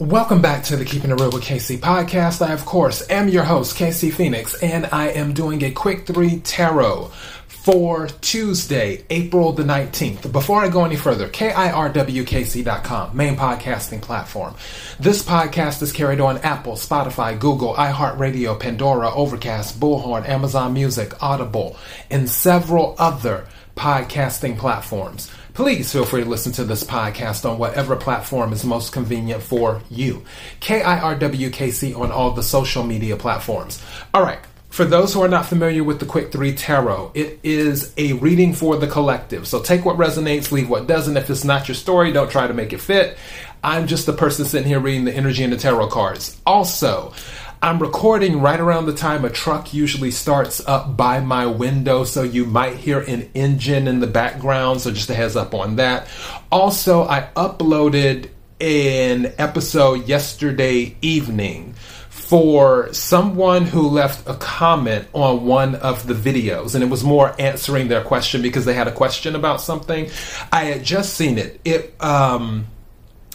Welcome back to the Keeping It Real with KC podcast. I, of course, am your host, KC Phoenix, and I am doing a quick three tarot for Tuesday, April the 19th. Before I go any further, KIRWKC.com, main podcasting platform. This podcast is carried on Apple, Spotify, Google, iHeartRadio, Pandora, Overcast, Bullhorn, Amazon Music, Audible, and several other podcasting platforms please feel free to listen to this podcast on whatever platform is most convenient for you. KIRWKC on all the social media platforms. All right. For those who are not familiar with the Quick 3 Tarot, it is a reading for the collective. So take what resonates, leave what doesn't. If it's not your story, don't try to make it fit. I'm just the person sitting here reading the energy and the tarot cards. Also, I'm recording right around the time a truck usually starts up by my window, so you might hear an engine in the background. So, just a heads up on that. Also, I uploaded an episode yesterday evening for someone who left a comment on one of the videos, and it was more answering their question because they had a question about something. I had just seen it. It, um,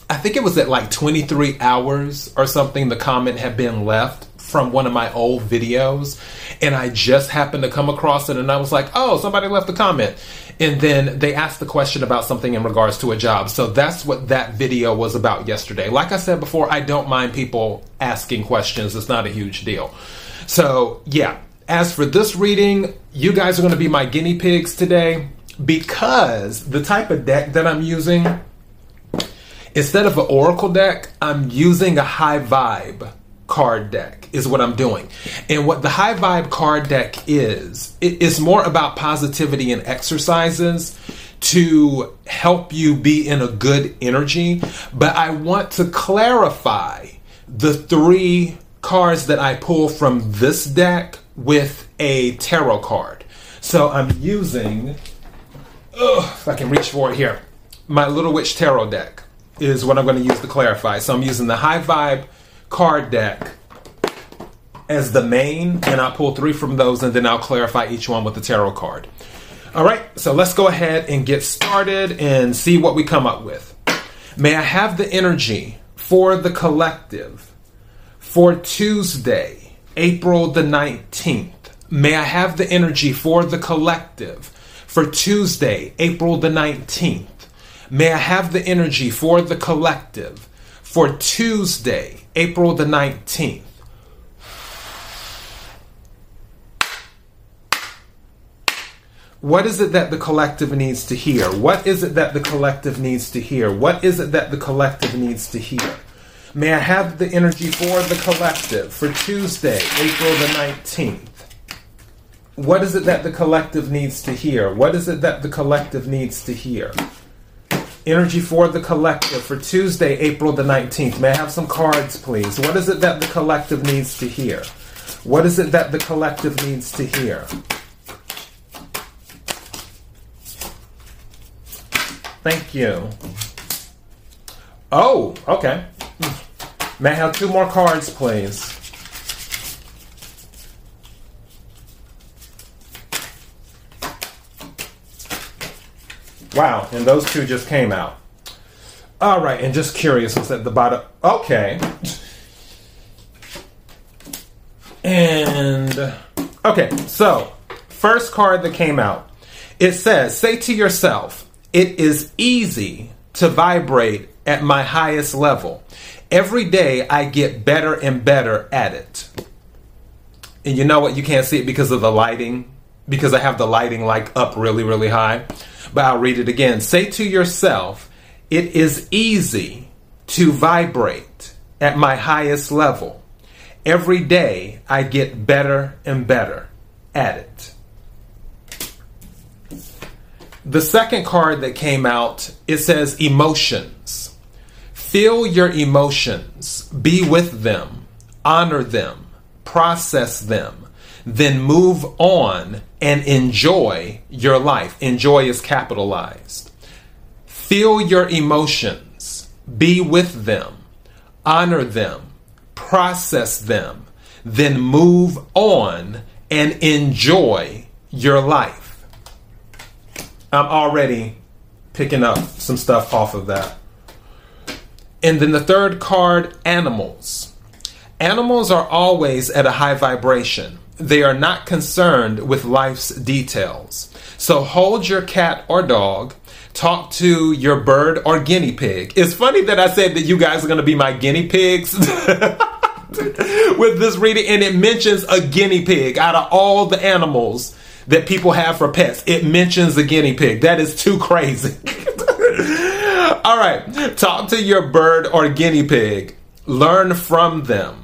I think it was at like 23 hours or something, the comment had been left from one of my old videos. And I just happened to come across it and I was like, oh, somebody left a comment. And then they asked the question about something in regards to a job. So that's what that video was about yesterday. Like I said before, I don't mind people asking questions, it's not a huge deal. So, yeah. As for this reading, you guys are going to be my guinea pigs today because the type of deck that I'm using Instead of an Oracle deck, I'm using a high vibe card deck is what I'm doing. And what the high vibe card deck is, it is more about positivity and exercises to help you be in a good energy. But I want to clarify the three cards that I pull from this deck with a tarot card. So I'm using, ugh, if I can reach for it here, my Little Witch Tarot deck is what I'm going to use to clarify. So I'm using the High Vibe card deck as the main, and I'll pull three from those, and then I'll clarify each one with the tarot card. All right, so let's go ahead and get started and see what we come up with. May I have the energy for the collective for Tuesday, April the 19th? May I have the energy for the collective for Tuesday, April the 19th? May I have the energy for the collective for Tuesday, April the 19th. What is it that the collective needs to hear? What is it that the collective needs to hear? What is it that the collective needs to hear? May I have the energy for the collective for Tuesday, April the 19th? What is it that the collective needs to hear? What is it that the collective needs to hear? Energy for the Collective for Tuesday, April the 19th. May I have some cards, please? What is it that the collective needs to hear? What is it that the collective needs to hear? Thank you. Oh, okay. May I have two more cards, please? Wow, and those two just came out. All right, and just curious, what's at the bottom? Okay. And okay, so first card that came out. It says, say to yourself, it is easy to vibrate at my highest level. Every day I get better and better at it. And you know what? You can't see it because of the lighting, because I have the lighting like up really, really high. But I'll read it again. Say to yourself, it is easy to vibrate at my highest level. Every day I get better and better at it. The second card that came out, it says emotions. Feel your emotions, be with them, honor them, process them, then move on and enjoy your life. Enjoy is capitalized. Feel your emotions, be with them, honor them, process them, then move on and enjoy your life. I'm already picking up some stuff off of that. And then the third card, animals. Animals are always at a high vibration. They are not concerned with life's details. So hold your cat or dog, talk to your bird or guinea pig. It's funny that I said that you guys are going to be my guinea pigs. with this reading, and it mentions a guinea pig out of all the animals that people have for pets. It mentions a guinea pig. That is too crazy. all right, talk to your bird or guinea pig, learn from them.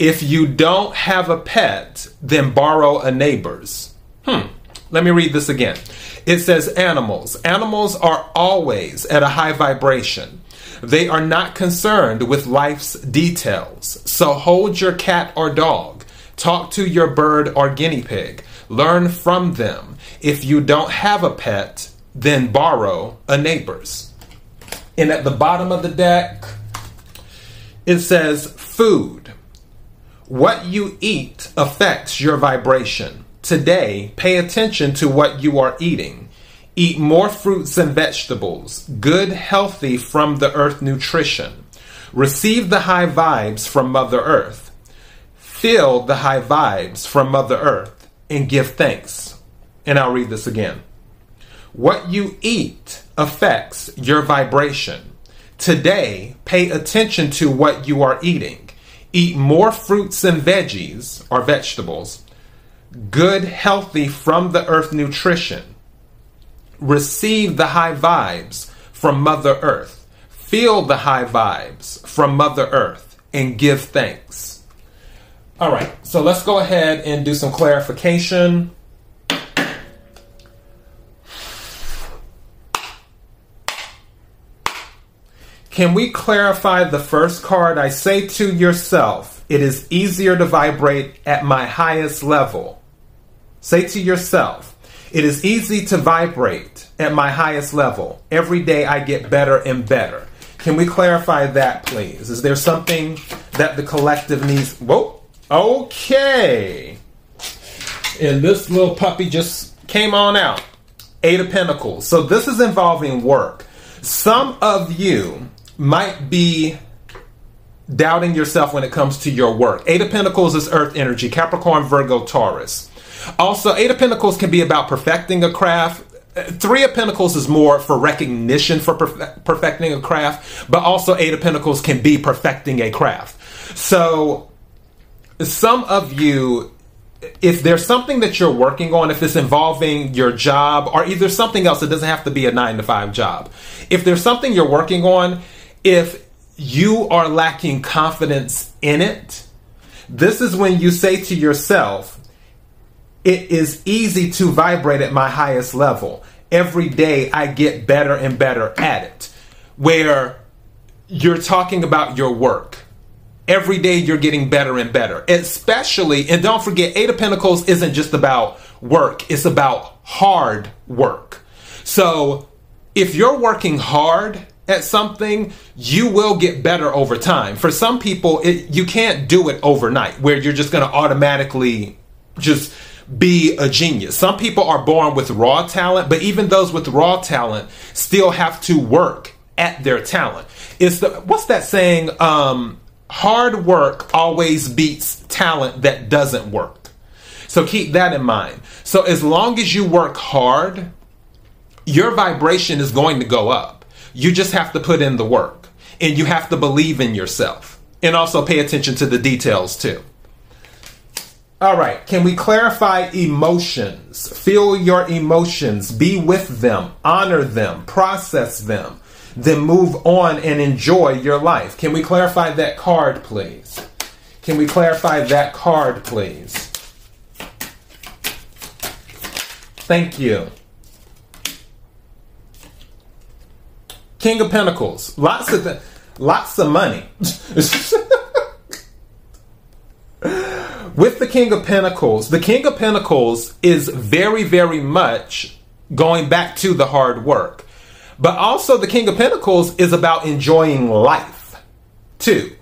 If you don't have a pet, then borrow a neighbor's. Hmm. Let me read this again. It says animals. Animals are always at a high vibration. They are not concerned with life's details. So hold your cat or dog. Talk to your bird or guinea pig. Learn from them. If you don't have a pet, then borrow a neighbor's. And at the bottom of the deck, it says food. What you eat affects your vibration. Today, pay attention to what you are eating. Eat more fruits and vegetables, good, healthy from the earth nutrition. Receive the high vibes from Mother Earth. Feel the high vibes from Mother Earth and give thanks. And I'll read this again. What you eat affects your vibration. Today, pay attention to what you are eating. Eat more fruits and veggies or vegetables, good, healthy from the earth nutrition receive the high vibes from Mother Earth, feel the high vibes from Mother Earth, and give thanks. All right, so let's go ahead and do some clarification. Can we clarify the first card? I say to yourself, it is easier to vibrate at my highest level. Say to yourself, it is easy to vibrate at my highest level. Every day I get better and better. Can we clarify that, please? Is there something that the collective needs? Whoa. Okay. And this little puppy just came on out. Eight of Pentacles. So this is involving work. Some of you might be doubting yourself when it comes to your work. Eight of Pentacles is earth energy, Capricorn, Virgo, Taurus. Also, Eight of Pentacles can be about perfecting a craft. Three of Pentacles is more for recognition for perfe- perfecting a craft, but also Eight of Pentacles can be perfecting a craft. So, some of you, if there's something that you're working on, if it's involving your job or either something else, it doesn't have to be a nine to five job. If there's something you're working on, if you are lacking confidence in it, this is when you say to yourself, it is easy to vibrate at my highest level. Every day I get better and better at it. Where you're talking about your work. Every day you're getting better and better. Especially, and don't forget, Eight of Pentacles isn't just about work, it's about hard work. So if you're working hard at something, you will get better over time. For some people, it, you can't do it overnight where you're just going to automatically just be a genius. Some people are born with raw talent, but even those with raw talent still have to work at their talent. Is the what's that saying? Um, hard work always beats talent that doesn't work. So keep that in mind. So as long as you work hard, your vibration is going to go up. You just have to put in the work and you have to believe in yourself and also pay attention to the details too. All right. Can we clarify emotions? Feel your emotions, be with them, honor them, process them, then move on and enjoy your life. Can we clarify that card, please? Can we clarify that card, please? Thank you. King of Pentacles. Lots of th- lots of money. with the King of Pentacles, the King of Pentacles is very, very much going back to the hard work. But also, the King of Pentacles is about enjoying life too.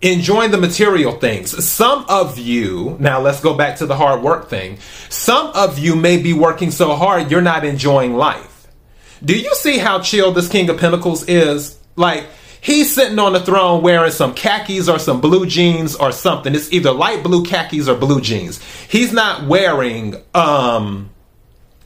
Enjoying the material things. Some of you, now let's go back to the hard work thing. Some of you may be working so hard you're not enjoying life. Do you see how chill this King of Pentacles is? Like, He's sitting on the throne wearing some khakis or some blue jeans or something. It's either light blue khakis or blue jeans. He's not wearing, um,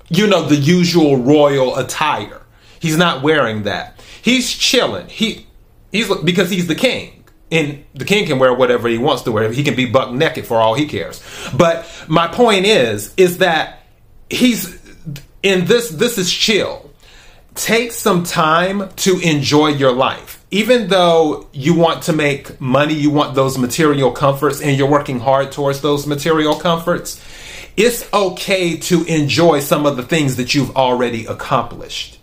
you know, the usual royal attire. He's not wearing that. He's chilling. He he's because he's the king. And the king can wear whatever he wants to wear. He can be buck naked for all he cares. But my point is, is that he's in this this is chill. Take some time to enjoy your life. Even though you want to make money, you want those material comforts, and you're working hard towards those material comforts, it's okay to enjoy some of the things that you've already accomplished.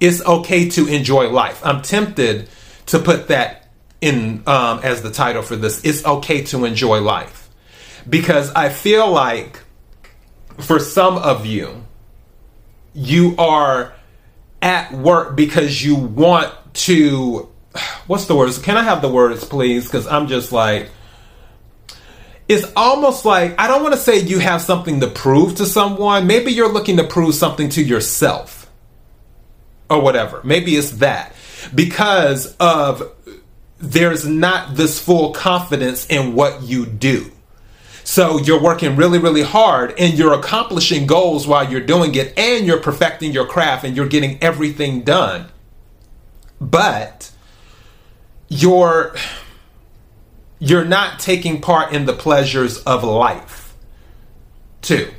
It's okay to enjoy life. I'm tempted to put that in um, as the title for this. It's okay to enjoy life because I feel like for some of you, you are at work because you want to. What's the words? Can I have the words, please? Because I'm just like it's almost like I don't want to say you have something to prove to someone. Maybe you're looking to prove something to yourself or whatever. Maybe it's that because of there's not this full confidence in what you do. So you're working really, really hard and you're accomplishing goals while you're doing it and you're perfecting your craft and you're getting everything done. But you're you're not taking part in the pleasures of life. Two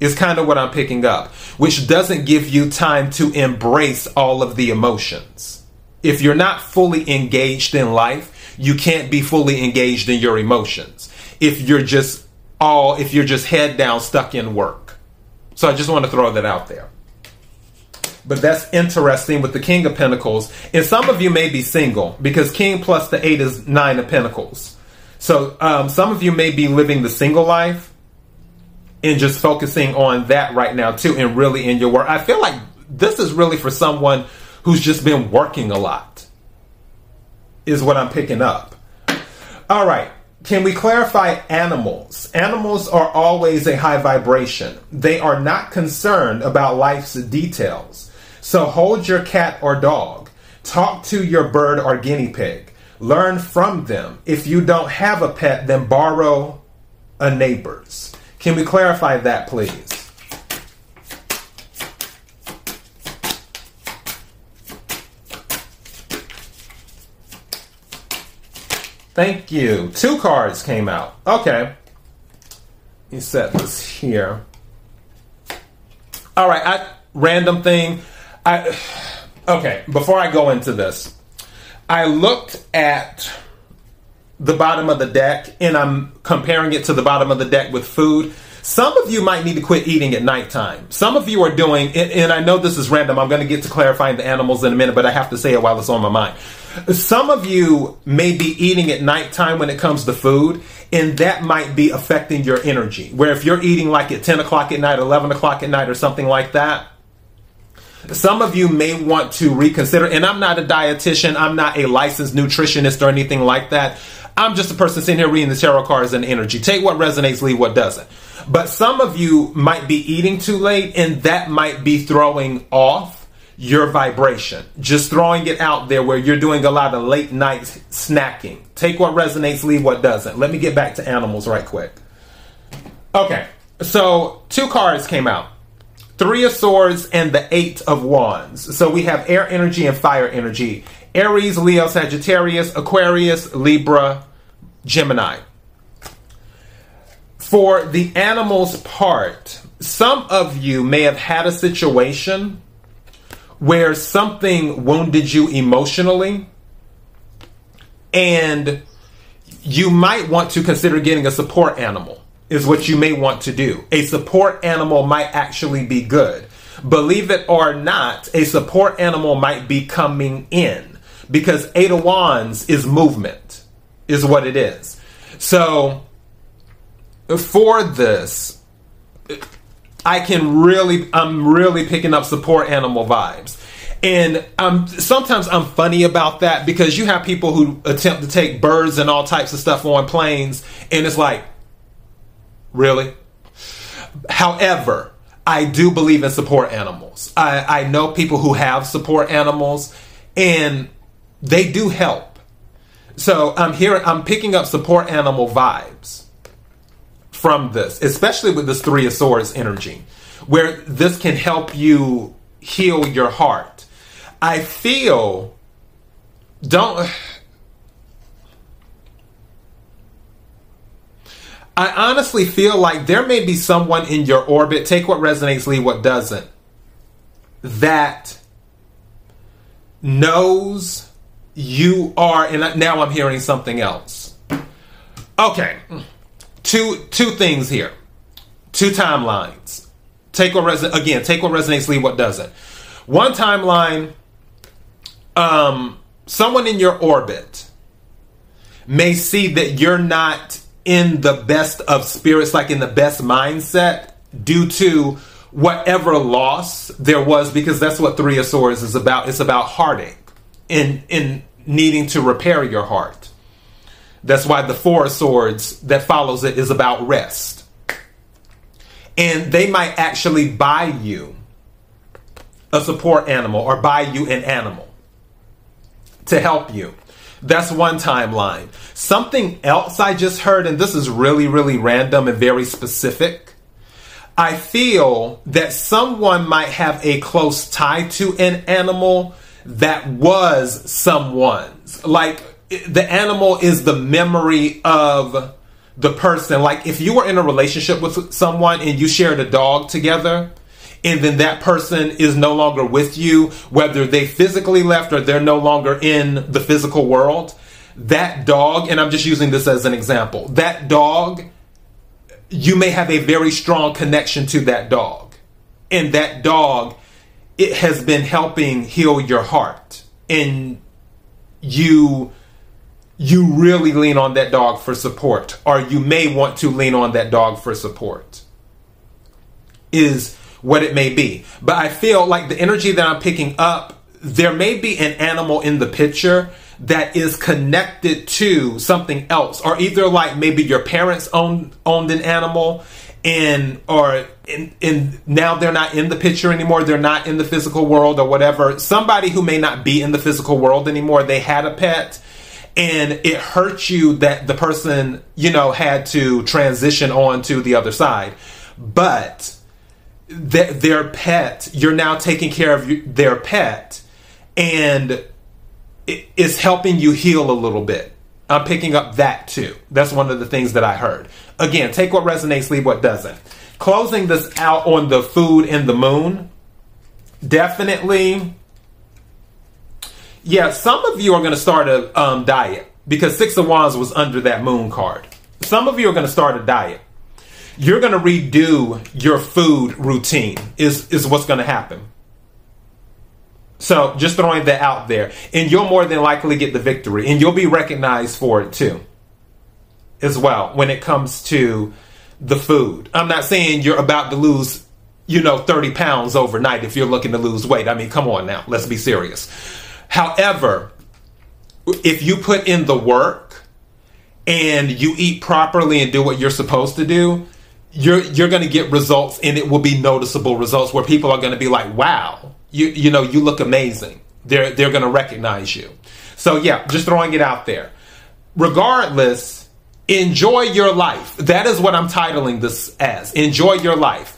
is kind of what I'm picking up, which doesn't give you time to embrace all of the emotions. If you're not fully engaged in life, you can't be fully engaged in your emotions. If you're just all, if you're just head down stuck in work. So I just want to throw that out there. But that's interesting with the King of Pentacles. And some of you may be single because King plus the eight is nine of Pentacles. So um, some of you may be living the single life and just focusing on that right now too and really in your work. I feel like this is really for someone who's just been working a lot, is what I'm picking up. All right. Can we clarify animals? Animals are always a high vibration. They are not concerned about life's details. So hold your cat or dog. Talk to your bird or guinea pig. Learn from them. If you don't have a pet, then borrow a neighbor's. Can we clarify that, please? Thank you. Two cards came out. Okay. You set this here. All right, I random thing. I okay, before I go into this, I looked at the bottom of the deck and I'm comparing it to the bottom of the deck with food. Some of you might need to quit eating at nighttime. Some of you are doing, and I know this is random. I'm going to get to clarifying the animals in a minute, but I have to say it while it's on my mind. Some of you may be eating at nighttime when it comes to food, and that might be affecting your energy. Where if you're eating like at 10 o'clock at night, 11 o'clock at night, or something like that, some of you may want to reconsider. And I'm not a dietitian, I'm not a licensed nutritionist or anything like that. I'm just a person sitting here reading the tarot cards and energy. Take what resonates, leave what doesn't. But some of you might be eating too late, and that might be throwing off your vibration. Just throwing it out there where you're doing a lot of late night snacking. Take what resonates, leave what doesn't. Let me get back to animals right quick. Okay, so two cards came out Three of Swords and the Eight of Wands. So we have air energy and fire energy. Aries, Leo, Sagittarius, Aquarius, Libra, Gemini. For the animals part, some of you may have had a situation where something wounded you emotionally and you might want to consider getting a support animal is what you may want to do. A support animal might actually be good. Believe it or not, a support animal might be coming in because Eight of Wands is movement, is what it is. So, for this, I can really, I'm really picking up support animal vibes. And um, sometimes I'm funny about that because you have people who attempt to take birds and all types of stuff on planes, and it's like, really? However, I do believe in support animals. I, I know people who have support animals, and they do help. So I'm here. I'm picking up support animal vibes from this, especially with this Three of Swords energy, where this can help you heal your heart. I feel don't. I honestly feel like there may be someone in your orbit, take what resonates, leave what doesn't, that knows you are, and now I'm hearing something else. Okay, two two things here, two timelines. Take what reson again. Take what resonates, leave what doesn't. One timeline. Um, someone in your orbit may see that you're not in the best of spirits, like in the best mindset, due to whatever loss there was, because that's what Three of Swords is about. It's about heartache in in needing to repair your heart. That's why the Four of Swords that follows it is about rest. And they might actually buy you a support animal or buy you an animal to help you. That's one timeline. Something else I just heard, and this is really, really random and very specific. I feel that someone might have a close tie to an animal that was someone's. Like the animal is the memory of the person. Like if you were in a relationship with someone and you shared a dog together, and then that person is no longer with you, whether they physically left or they're no longer in the physical world, that dog, and I'm just using this as an example, that dog, you may have a very strong connection to that dog. And that dog, it has been helping heal your heart. And you you really lean on that dog for support, or you may want to lean on that dog for support. Is what it may be. But I feel like the energy that I'm picking up, there may be an animal in the picture that is connected to something else, or either like maybe your parents owned owned an animal and or in, in now they're not in the picture anymore they're not in the physical world or whatever somebody who may not be in the physical world anymore they had a pet and it hurt you that the person you know had to transition on to the other side but th- their pet, you're now taking care of their pet, and it's helping you heal a little bit. I'm picking up that too. That's one of the things that I heard. Again, take what resonates, leave what doesn't. Closing this out on the food and the moon, definitely. Yeah, some of you are going to start a um, diet because Six of Wands was under that moon card. Some of you are going to start a diet. You're going to redo your food routine is is what's going to happen. So just throwing that out there. And you'll more than likely get the victory and you'll be recognized for it too as well when it comes to the food. I'm not saying you're about to lose you know 30 pounds overnight if you're looking to lose weight. I mean come on now let's be serious however if you put in the work and you eat properly and do what you're supposed to do you're you're going to get results and it will be noticeable results where people are going to be like wow you you know you look amazing. They're they're going to recognize you. So yeah just throwing it out there. Regardless enjoy your life. That is what i'm titling this as. Enjoy your life